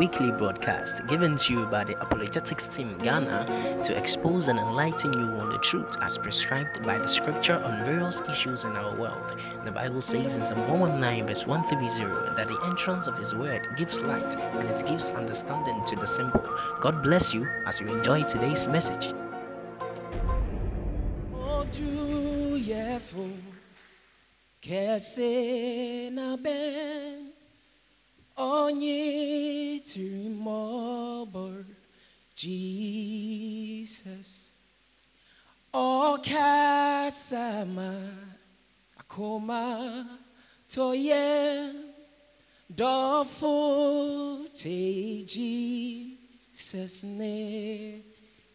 weekly broadcast given to you by the Apologetics Team Ghana to expose and enlighten you on the truth as prescribed by the scripture on various issues in our world. The Bible says in Psalm 119, verse 130, that the entrance of His word gives light and it gives understanding to the simple. God bless you as you enjoy today's message. kese na ben onye tiri mọbụr Jesus. Ọ kasama akoma toye dọfụ te Jesus ne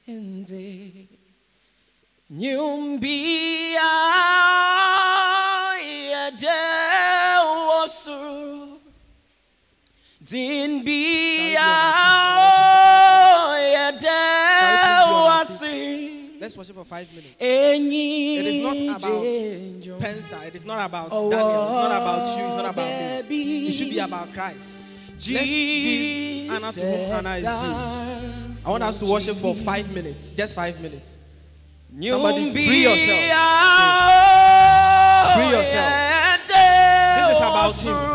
nze nyumbia dewasi Let's worship for five minutes. It is not about. Pensa. It is not about Oh, Daniel. It's not about you. It's not about me. It should be about Christ. Let's give honour to whom honour is due. I want us to worship for five minutes. Just five minutes. Somebody free yourself. Free yourself. This is about him.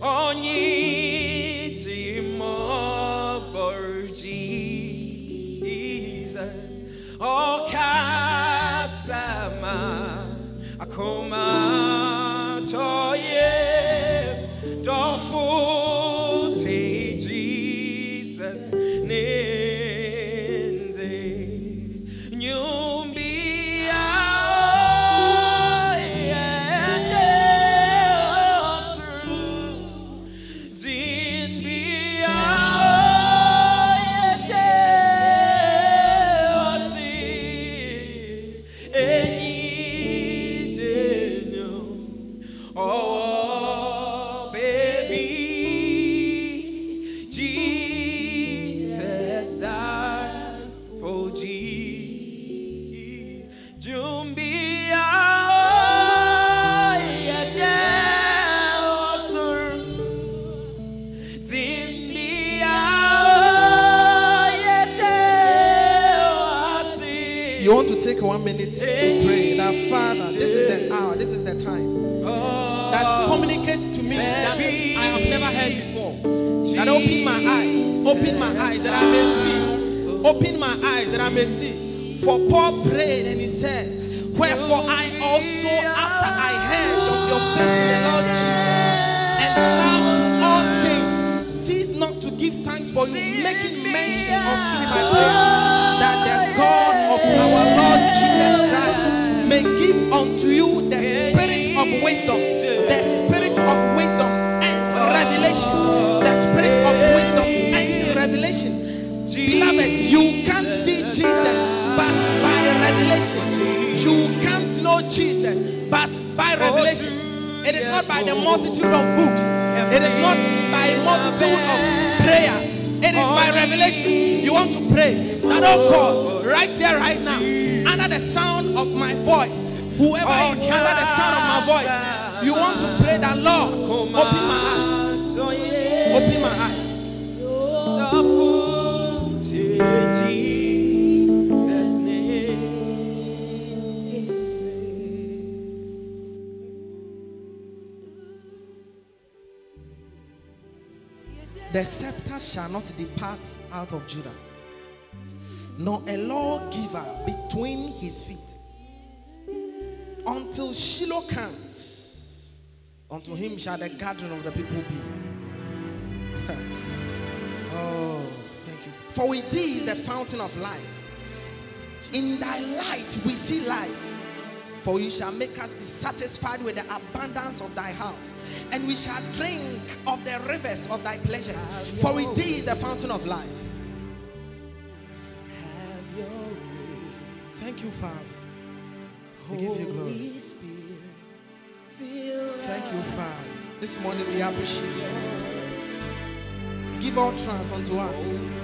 onyi ti mo bor Jesus. Oh, kasama akoma take one minute to pray that Father, this is the hour, this is the time. That communicates to me that which I have never heard before. That open my eyes, open my eyes that I may see, open my eyes that I may see. For Paul prayed and he said, Wherefore I also, after I heard of your faith in the Lord Jesus and love to all things, cease not to give thanks for you, making mention of you in my prayer, that the God of our Lord Jesus Christ may give unto you the spirit of wisdom, the spirit of wisdom and revelation, the spirit of wisdom and revelation. Beloved, you can't see Jesus but by revelation. You can't know Jesus but by revelation. It is not by the multitude of books. It is not by multitude of prayer. It is by revelation. You want to pray that oh God, right here, right now, under the sound of my voice, whoever is under the sound of my voice, you want to pray that Lord, open my eyes, open my eyes. The scepter shall not depart out of Judah, nor a lawgiver between his feet, until Shiloh comes. Unto him shall the gathering of the people be. oh, thank you. For with thee the fountain of life. In thy light we see light. For you shall make us be satisfied with the abundance of thy house, and we shall drink of the rivers of thy pleasures. For with thee is the fountain of life. Thank you, Father. We give you glory. Holy Spirit, fill Thank you, Father. This morning we appreciate you. Give all trust unto us.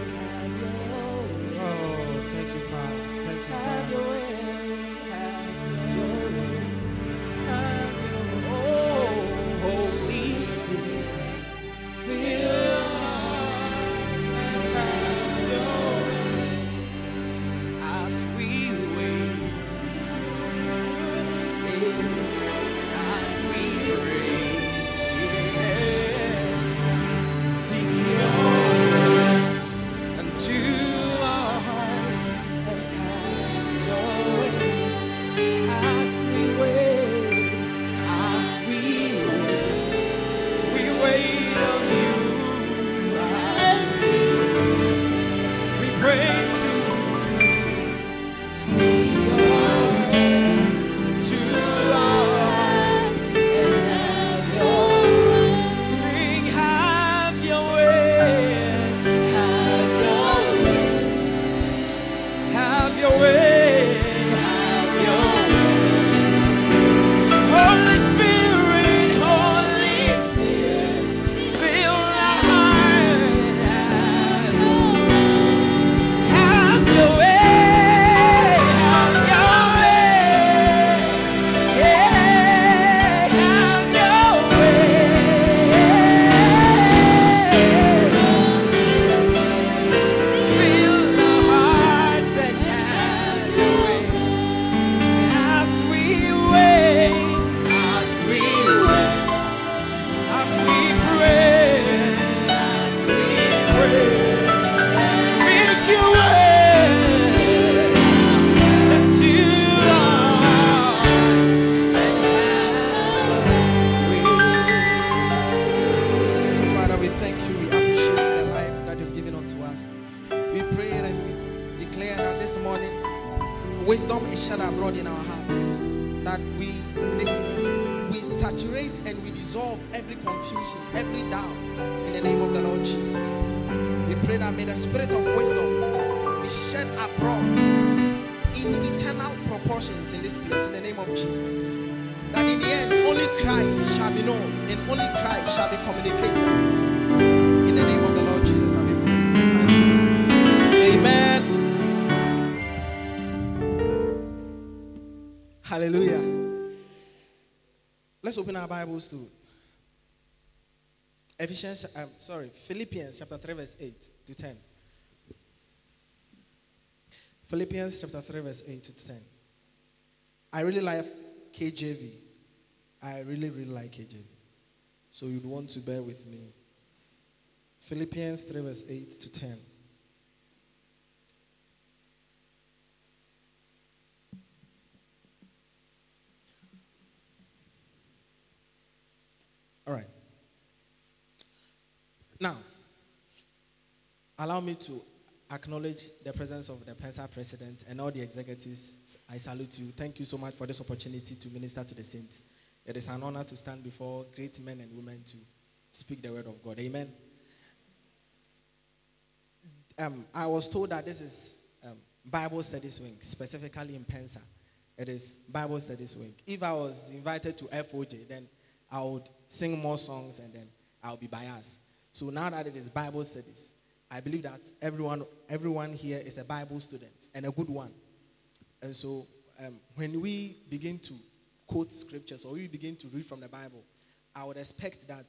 Shed abroad in eternal proportions in this place in the name of Jesus. That in the end, only Christ shall be known and only Christ shall be communicated. In the name of the Lord Jesus, I will pray. with thanksgiving. Amen. Hallelujah. Let's open our Bibles to Ephesians, um, sorry, Philippians chapter 3, verse 8 to 10. Philippians chapter 3, verse 8 to 10. I really like KJV. I really, really like KJV. So you'd want to bear with me. Philippians 3, verse 8 to 10. All right. Now, allow me to acknowledge the presence of the PENSA president and all the executives. I salute you. Thank you so much for this opportunity to minister to the saints. It is an honor to stand before great men and women to speak the word of God. Amen. Um, I was told that this is um, Bible Studies Wing, specifically in Pensa. It is Bible Studies Wing. If I was invited to FOJ, then I would sing more songs and then I'll be biased. So now that it is Bible Studies, I believe that everyone, everyone here is a Bible student and a good one. And so um, when we begin to quote scriptures or we begin to read from the Bible, I would expect that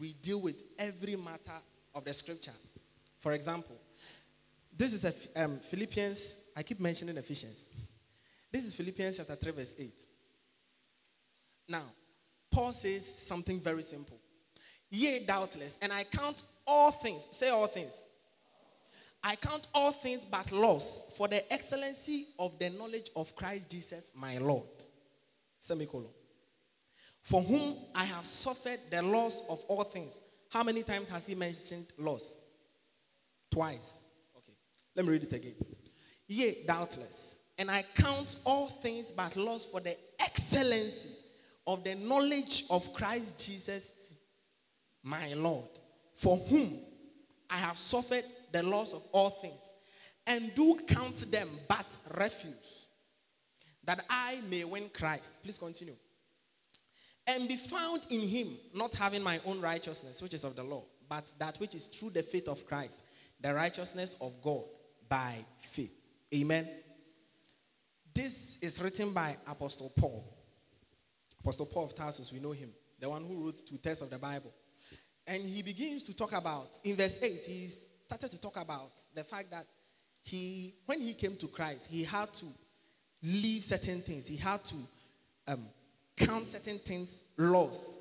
we deal with every matter of the scripture. For example, this is a, um, Philippians, I keep mentioning Ephesians. This is Philippians chapter 3, verse 8. Now, Paul says something very simple. Yea, doubtless, and I count all things, say all things. I count all things but loss for the excellency of the knowledge of Christ Jesus, my Lord. Semicolon. For whom I have suffered the loss of all things. How many times has he mentioned loss? Twice. Okay. Let me read it again. Yea, doubtless. and I count all things but loss for the excellency of the knowledge of Christ Jesus, my Lord, for whom I have suffered the loss of all things, and do count them but refuse, that I may win Christ. Please continue. And be found in him, not having my own righteousness, which is of the law, but that which is through the faith of Christ, the righteousness of God by faith. Amen. This is written by Apostle Paul. Apostle Paul of Tarsus, we know him, the one who wrote two thirds of the Bible. And he begins to talk about, in verse 8, he started to talk about the fact that he, when he came to Christ, he had to leave certain things. He had to um, count certain things loss.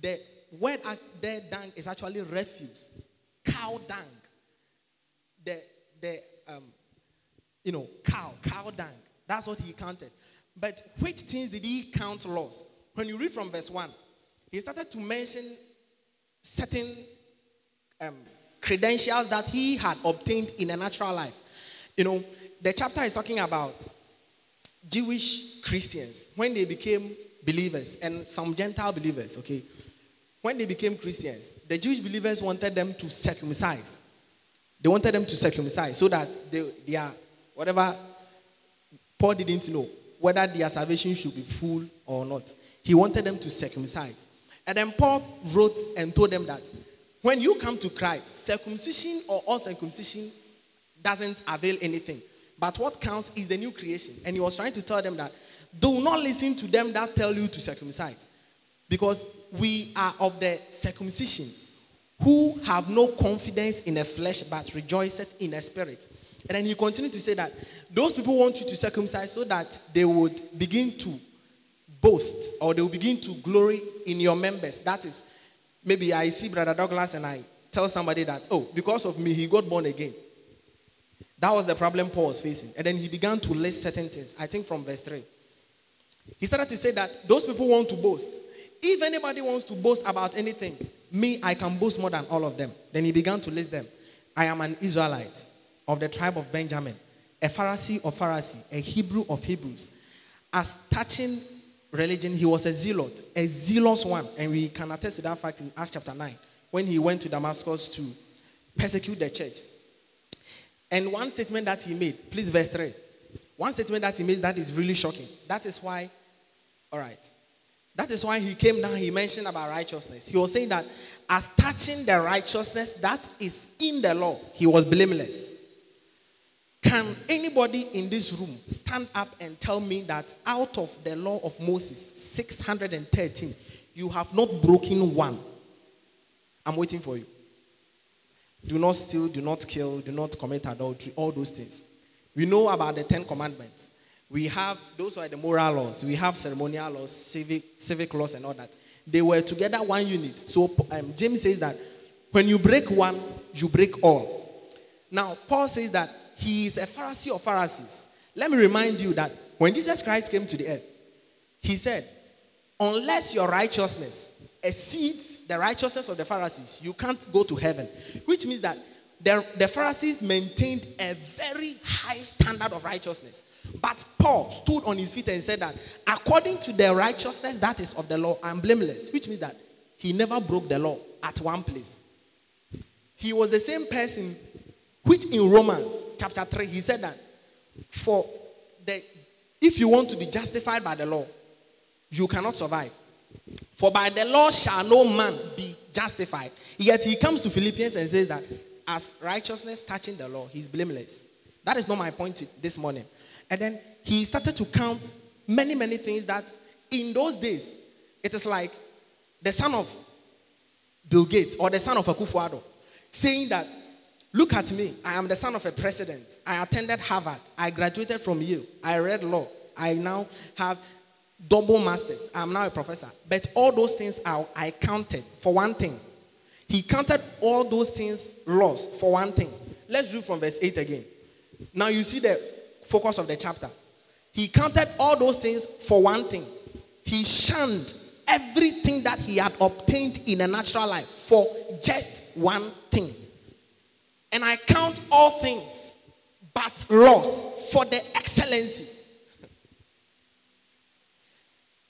The word there dung is actually refuse, cow dung. The the um, you know cow cow dung. That's what he counted. But which things did he count loss? When you read from verse one, he started to mention certain um, credentials that he had obtained in a natural life. You know, the chapter is talking about Jewish Christians when they became believers and some Gentile believers, okay? When they became Christians, the Jewish believers wanted them to circumcise. They wanted them to circumcise so that they, they are, whatever, Paul didn't know whether their salvation should be full or not. He wanted them to circumcise. And then Paul wrote and told them that when you come to Christ, circumcision or uncircumcision doesn't avail anything. But what counts is the new creation. And he was trying to tell them that do not listen to them that tell you to circumcise. Because we are of the circumcision who have no confidence in the flesh but rejoiceth in the spirit. And then he continued to say that those people want you to circumcise so that they would begin to boast or they will begin to glory in your members. That is, maybe I see Brother Douglas and I tell somebody that, oh, because of me, he got born again. That was the problem Paul was facing. And then he began to list certain things. I think from verse 3. He started to say that those people want to boast. If anybody wants to boast about anything, me, I can boast more than all of them. Then he began to list them. I am an Israelite of the tribe of Benjamin, a Pharisee of Pharisees, a Hebrew of Hebrews. As touching religion, he was a zealot, a zealous one. And we can attest to that fact in Acts chapter 9, when he went to Damascus to persecute the church. And one statement that he made, please, verse 3. One statement that he made that is really shocking. That is why, all right. That is why he came down, he mentioned about righteousness. He was saying that as touching the righteousness that is in the law, he was blameless. Can anybody in this room stand up and tell me that out of the law of Moses, 613, you have not broken one? I'm waiting for you. Do not steal, do not kill, do not commit adultery, all those things. We know about the Ten Commandments. We have, those are the moral laws. We have ceremonial laws, civic, civic laws, and all that. They were together one unit. So um, James says that when you break one, you break all. Now, Paul says that he is a Pharisee of Pharisees. Let me remind you that when Jesus Christ came to the earth, he said, Unless your righteousness exceeds the righteousness of the Pharisees, you can't go to heaven. Which means that the, the Pharisees maintained a very high standard of righteousness. But Paul stood on his feet and said that according to the righteousness that is of the law, I'm blameless, which means that he never broke the law at one place. He was the same person which in Romans chapter 3 he said that for the if you want to be justified by the law, you cannot survive. For by the law shall no man be justified. Yet he comes to Philippians and says that as righteousness touching the law, he's blameless. That is not my point this morning. And then he started to count many, many things that in those days, it is like the son of Bill Gates or the son of Akufo-Addo saying that, look at me, I am the son of a president. I attended Harvard. I graduated from Yale. I read law. I now have double masters. I'm now a professor. But all those things are, I counted for one thing. He counted all those things lost for one thing. Let's read from verse 8 again. Now you see the focus of the chapter. He counted all those things for one thing. He shunned everything that he had obtained in a natural life for just one thing. And I count all things but loss for the excellency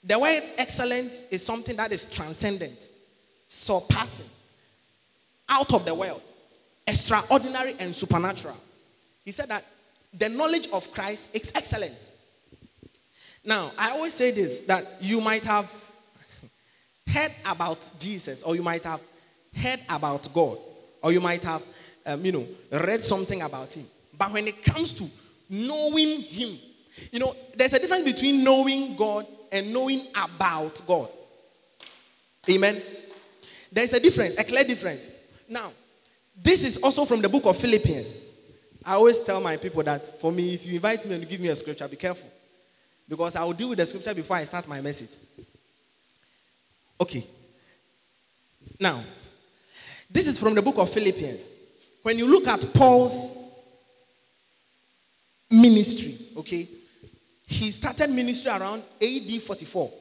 The word excellent is something that is transcendent, surpassing, out of the world, extraordinary and supernatural. He said that the knowledge of Christ is excellent. Now, I always say this that you might have heard about Jesus, or you might have heard about God, or you might have, um, you know, read something about Him. But when it comes to knowing Him, you know, there's a difference between knowing God and knowing about God. Amen. There's a difference, a clear difference. Now, this is also from the book of Philippians. I always tell my people that for me, if you invite me and you give me a scripture, be careful. Because I will deal with the scripture before I start my message. Okay. Now, this is from the book of Philippians. When you look at Paul's ministry, okay, he started ministry around AD 44.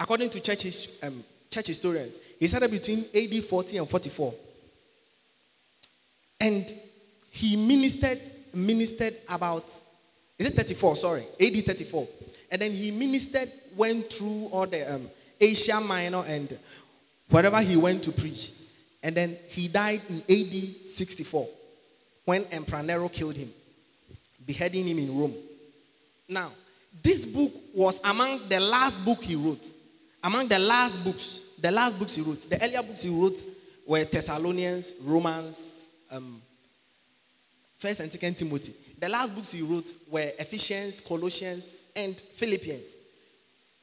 According to church, um, church historians, he started between AD 40 and 44. And he ministered, ministered about, is it 34? Sorry, AD 34. And then he ministered, went through all the um, Asia Minor and wherever he went to preach. And then he died in AD 64 when Emperor Nero killed him, beheading him in Rome. Now, this book was among the last book he wrote. Among the last books, the last books he wrote. The earlier books he wrote were Thessalonians, Romans, um, First and Second Timothy. The last books he wrote were Ephesians, Colossians, and Philippians.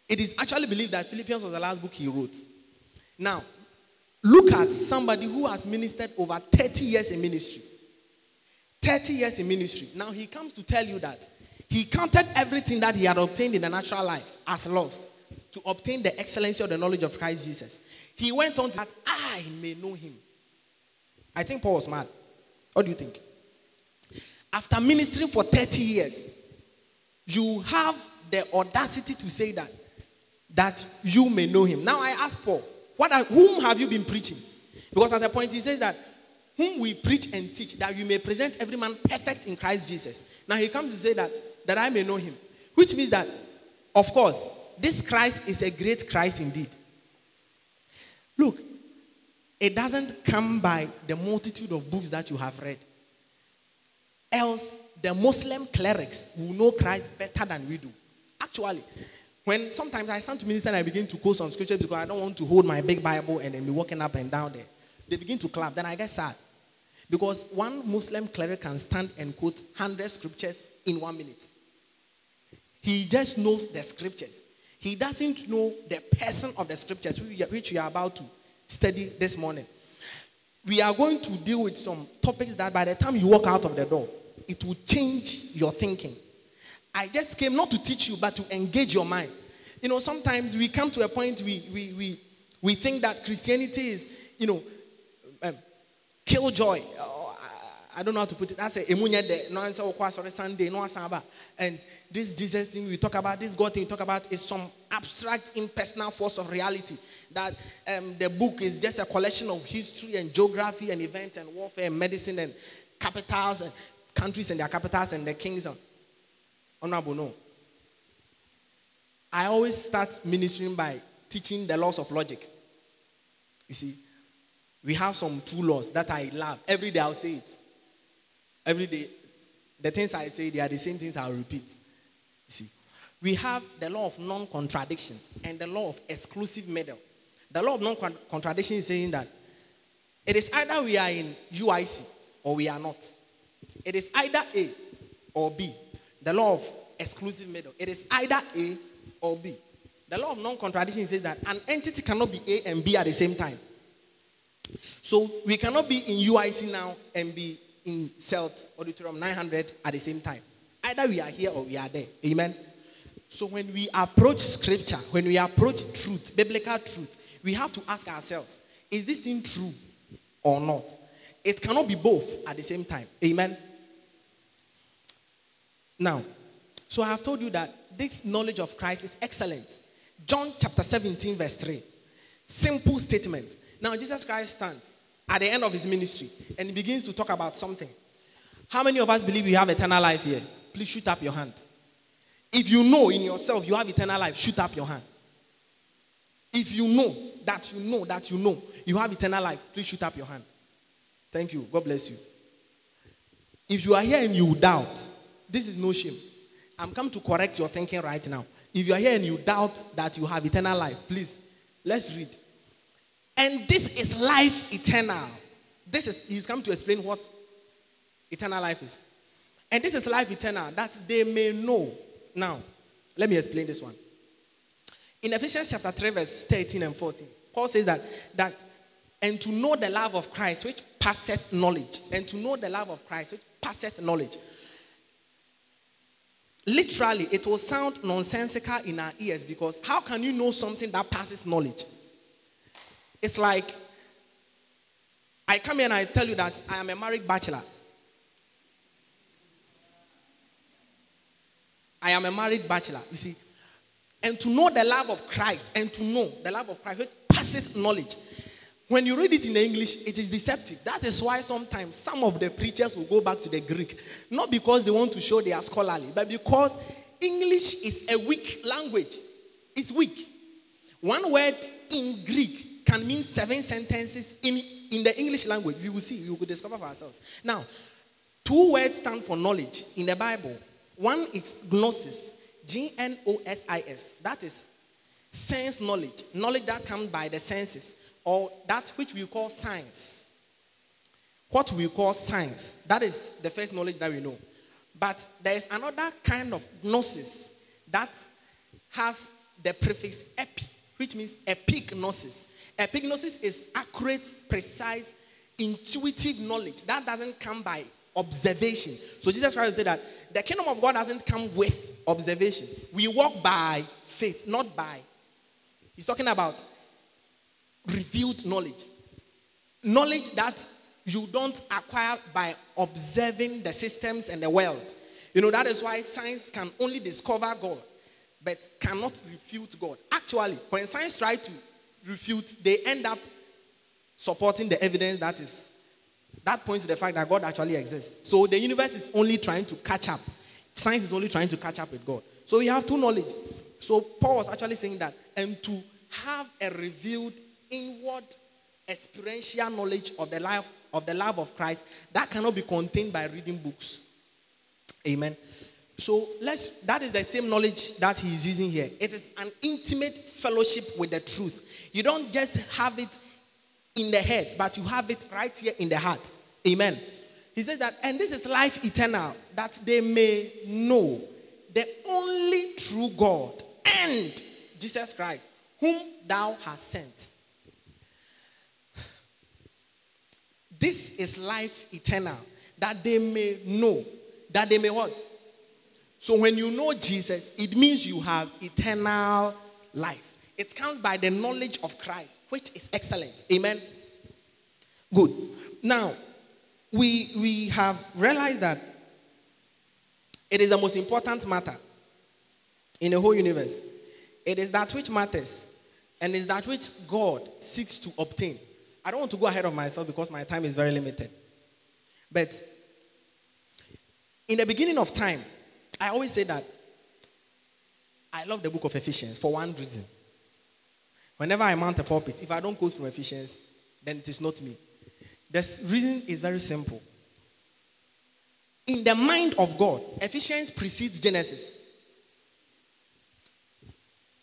It is actually believed that Philippians was the last book he wrote. Now, look at somebody who has ministered over 30 years in ministry. 30 years in ministry. Now he comes to tell you that he counted everything that he had obtained in the natural life as loss to obtain the excellency of the knowledge of Christ Jesus. He went on that I may know him. I think Paul was mad. What do you think? After ministering for 30 years, you have the audacity to say that that you may know him. Now I ask Paul, what are, whom have you been preaching? Because at the point he says that whom we preach and teach, that you may present every man perfect in Christ Jesus. Now he comes to say that that I may know him, which means that, of course, this Christ is a great Christ indeed. Look, it doesn't come by the multitude of books that you have read. Else, the Muslim clerics will know Christ better than we do. Actually, when sometimes I stand to minister and I begin to quote some scriptures because I don't want to hold my big Bible and then be walking up and down there, they begin to clap. Then I get sad. Because one Muslim cleric can stand and quote 100 scriptures in one minute. He just knows the scriptures. He doesn't know the person of the scriptures, which we are about to study this morning. We are going to deal with some topics that by the time you walk out of the door, it will change your thinking. I just came not to teach you, but to engage your mind. You know, sometimes we come to a point we, we, we, we think that Christianity is, you know, um, killjoy. Oh, I, I don't know how to put it. That's a no sorry Sunday no. And this Jesus thing we talk about, this God thing we talk about is some abstract impersonal force of reality. That um, the book is just a collection of history and geography and events and warfare and medicine and capitals and countries and their capitals and their kings. And, Honorable, no. I always start ministering by teaching the laws of logic. You see, we have some two laws that I love. Every day I'll say it. Every day, the things I say, they are the same things I'll repeat. You see, we have the law of non contradiction and the law of exclusive middle. The law of non contradiction is saying that it is either we are in UIC or we are not. It is either A or B the law of exclusive middle. It is either A or B. The law of non contradiction says that an entity cannot be A and B at the same time. So we cannot be in UIC now and be in CELT Auditorium 900 at the same time. Either we are here or we are there. Amen. So when we approach scripture, when we approach truth, biblical truth, we have to ask ourselves is this thing true or not? It cannot be both at the same time. Amen. Now, so I have told you that this knowledge of Christ is excellent. John chapter 17, verse 3. Simple statement. Now, Jesus Christ stands at the end of his ministry and he begins to talk about something. How many of us believe we have eternal life here? Please shoot up your hand. If you know in yourself you have eternal life, shoot up your hand. If you know that you know that you know you have eternal life, please shoot up your hand. Thank you. God bless you. If you are here and you doubt, this is no shame. I'm come to correct your thinking right now. If you are here and you doubt that you have eternal life, please, let's read. And this is life eternal. This is, he's come to explain what eternal life is. And this is life eternal, that they may know. Now, let me explain this one. In Ephesians chapter 3, verse 13 and 14, Paul says that, that and to know the love of Christ, which passeth knowledge, and to know the love of Christ, which passeth knowledge. Literally, it will sound nonsensical in our ears because how can you know something that passes knowledge? It's like I come here and I tell you that I am a married bachelor. I am a married bachelor. You see, and to know the love of Christ, and to know the love of Christ, which passeth knowledge. When you read it in English, it is deceptive. That is why sometimes some of the preachers will go back to the Greek. Not because they want to show they are scholarly, but because English is a weak language. It's weak. One word in Greek can mean seven sentences in, in the English language. We will see, we will discover for ourselves. Now, two words stand for knowledge in the Bible. One is gnosis, G N O S I S. That is sense knowledge, knowledge that comes by the senses or that which we call science. What we call science, that is the first knowledge that we know. But there is another kind of gnosis that has the prefix epi, which means epignosis. Epignosis is accurate, precise, intuitive knowledge that doesn't come by observation. So Jesus Christ said that the kingdom of God doesn't come with observation. We walk by faith, not by. He's talking about revealed knowledge. Knowledge that you don't acquire by observing the systems and the world. You know, that is why science can only discover God, but cannot refute God. Actually, when science try to refute, they end up supporting the evidence that is that points to the fact that God actually exists. So the universe is only trying to catch up. Science is only trying to catch up with God. So we have two knowledge. So Paul was actually saying that, and to have a revealed inward experiential knowledge of the life of the love of Christ that cannot be contained by reading books. Amen. So let's that is the same knowledge that he is using here. It is an intimate fellowship with the truth. You don't just have it in the head, but you have it right here in the heart. Amen. He says that, and this is life eternal, that they may know the only true God and Jesus Christ, whom thou hast sent. This is life eternal, that they may know. That they may what? So when you know Jesus, it means you have eternal life. It comes by the knowledge of Christ, which is excellent. Amen. Good. Now, we we have realized that it is the most important matter in the whole universe. It is that which matters, and is that which God seeks to obtain. I don't want to go ahead of myself because my time is very limited. But in the beginning of time, I always say that I love the book of Ephesians for one reason. Whenever I mount a pulpit, if I don't quote from Ephesians, then it is not me. The reason is very simple. In the mind of God, Ephesians precedes Genesis.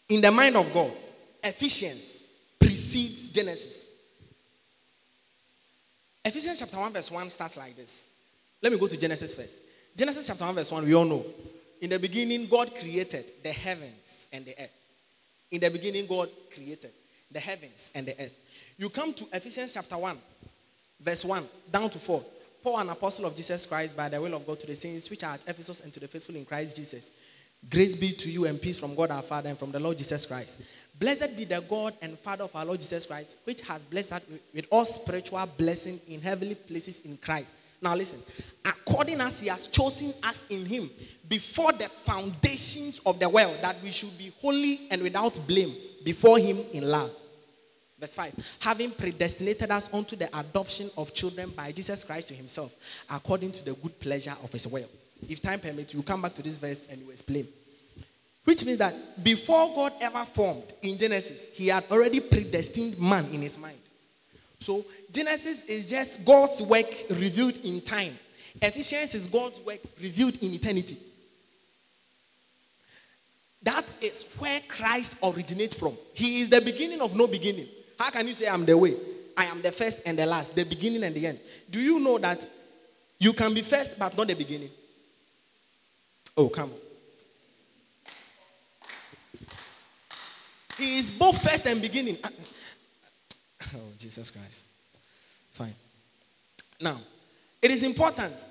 In the mind of God, Ephesians precedes Genesis. Ephesians chapter 1, verse 1 starts like this. Let me go to Genesis first. Genesis chapter 1, verse 1, we all know. In the beginning, God created the heavens and the earth. In the beginning, God created the heavens and the earth. You come to Ephesians chapter 1, verse 1, down to 4. Paul, an apostle of Jesus Christ, by the will of God, to the saints which are at Ephesus and to the faithful in Christ Jesus. Grace be to you and peace from God our Father and from the Lord Jesus Christ. Blessed be the God and Father of our Lord Jesus Christ, which has blessed us with all spiritual blessing in heavenly places in Christ. Now listen, according as he has chosen us in him before the foundations of the world, that we should be holy and without blame before him in love. Verse 5 Having predestinated us unto the adoption of children by Jesus Christ to himself, according to the good pleasure of his will. If time permits, we'll come back to this verse and we'll explain. Which means that before God ever formed in Genesis, He had already predestined man in His mind. So Genesis is just God's work revealed in time. Ephesians is God's work revealed in eternity. That is where Christ originates from. He is the beginning of no beginning. How can you say I'm the way? I am the first and the last, the beginning and the end. Do you know that you can be first but not the beginning? Oh, come on. He is both first and beginning. Ah, oh, Jesus Christ. Fine. Now, it is important.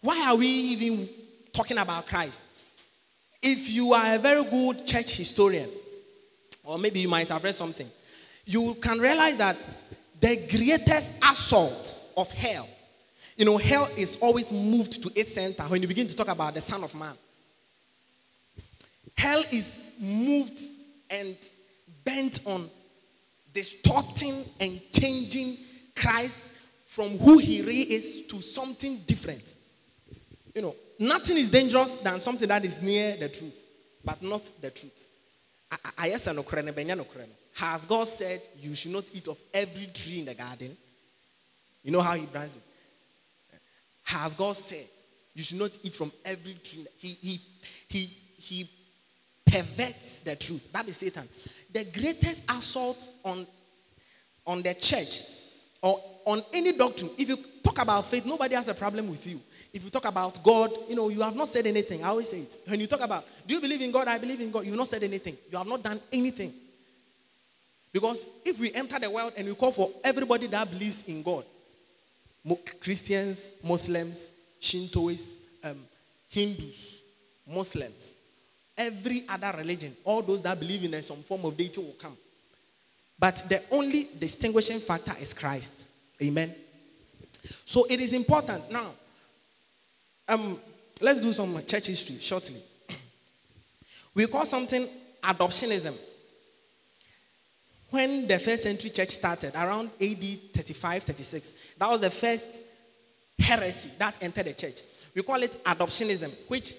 Why are we even talking about Christ? If you are a very good church historian, or maybe you might have read something, you can realize that the greatest assault of hell, you know, hell is always moved to its center when you begin to talk about the Son of Man. Hell is moved and bent on distorting and changing Christ from who he really is to something different. You know, nothing is dangerous than something that is near the truth, but not the truth. Has God said you should not eat of every tree in the garden? You know how he brands it? Has God said you should not eat from every tree? He, he, he, he perverts the truth. That is Satan. The greatest assault on, on the church or on any doctrine, if you talk about faith, nobody has a problem with you. If you talk about God, you know, you have not said anything. I always say it. When you talk about, do you believe in God? I believe in God. You've not said anything. You have not done anything. Because if we enter the world and we call for everybody that believes in God, Christians, Muslims, Shintoists, um, Hindus, Muslims, every other religion, all those that believe in some form of deity will come. But the only distinguishing factor is Christ. Amen. So it is important. Now, um, let's do some church history shortly. we call something adoptionism. When the first century church started, around AD 35 36, that was the first heresy that entered the church. We call it adoptionism, which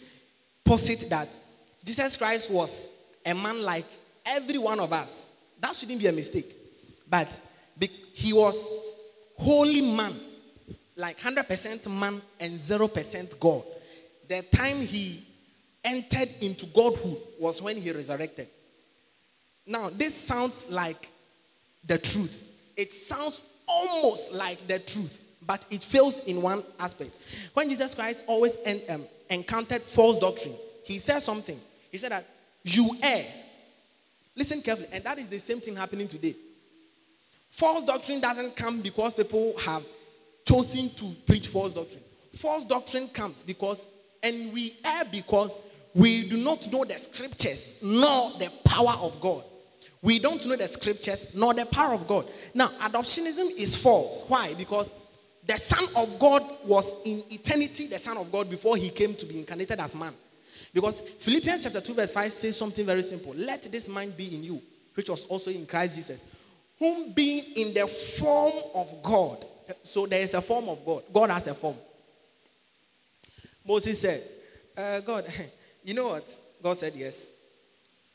posits that Jesus Christ was a man like every one of us. That shouldn't be a mistake. But he was holy man, like 100% man and 0% God. The time he entered into godhood was when he resurrected. Now, this sounds like the truth. It sounds almost like the truth, but it fails in one aspect. When Jesus Christ always en- um, encountered false doctrine, he said something. He said that you err. Listen carefully, and that is the same thing happening today. False doctrine doesn't come because people have chosen to preach false doctrine. False doctrine comes because, and we err because we do not know the scriptures nor the power of God. We don't know the scriptures nor the power of God. Now, adoptionism is false. Why? Because the Son of God was in eternity the Son of God before he came to be incarnated as man. Because Philippians chapter 2, verse 5 says something very simple. Let this mind be in you, which was also in Christ Jesus, whom being in the form of God. So there is a form of God. God has a form. Moses said, uh, God, you know what? God said yes.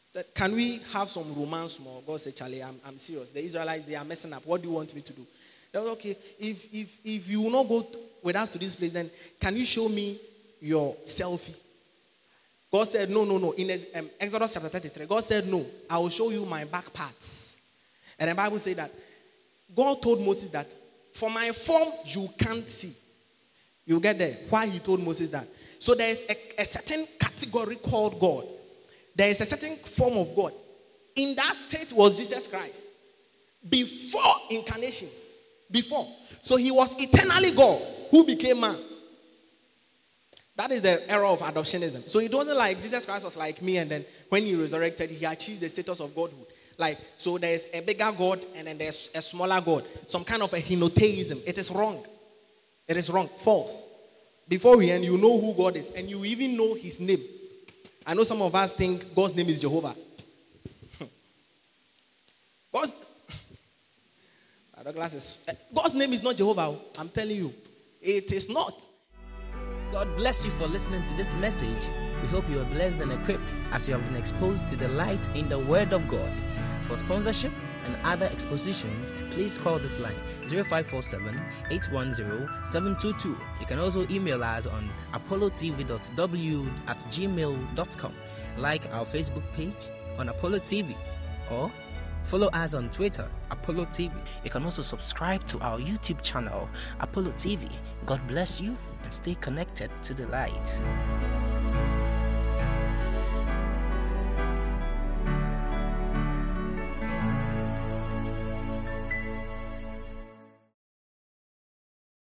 Said, can we have some romance more? God said, Charlie, I'm, I'm serious. The Israelites, they are messing up. What do you want me to do? They was okay. If if if you will not go with us to this place, then can you show me your selfie? God said, No, no, no. In um, Exodus chapter 33, God said, No, I will show you my back parts. And the Bible said that God told Moses that for my form you can't see. You get there? Why he told Moses that? So there is a, a certain category called God. There is a certain form of God. In that state was Jesus Christ. Before incarnation. Before. So he was eternally God who became man. That is the era of adoptionism. So it wasn't like Jesus Christ was like me, and then when he resurrected, he achieved the status of godhood. Like, so there's a bigger God and then there's a smaller God. Some kind of a henotheism. It is wrong. It is wrong. False. Before we end, you know who God is, and you even know his name. I know some of us think God's name is Jehovah. God's, eh, God's name is not Jehovah. Oh. I'm telling you. It is not. God bless you for listening to this message. We hope you are blessed and equipped as you have been exposed to the light in the Word of God. For sponsorship and other expositions, please call this line 0547 810 722. You can also email us on apollotv.w at gmail.com. Like our Facebook page on Apollo TV or follow us on Twitter, Apollo TV. You can also subscribe to our YouTube channel, Apollo TV. God bless you and stay connected to the light.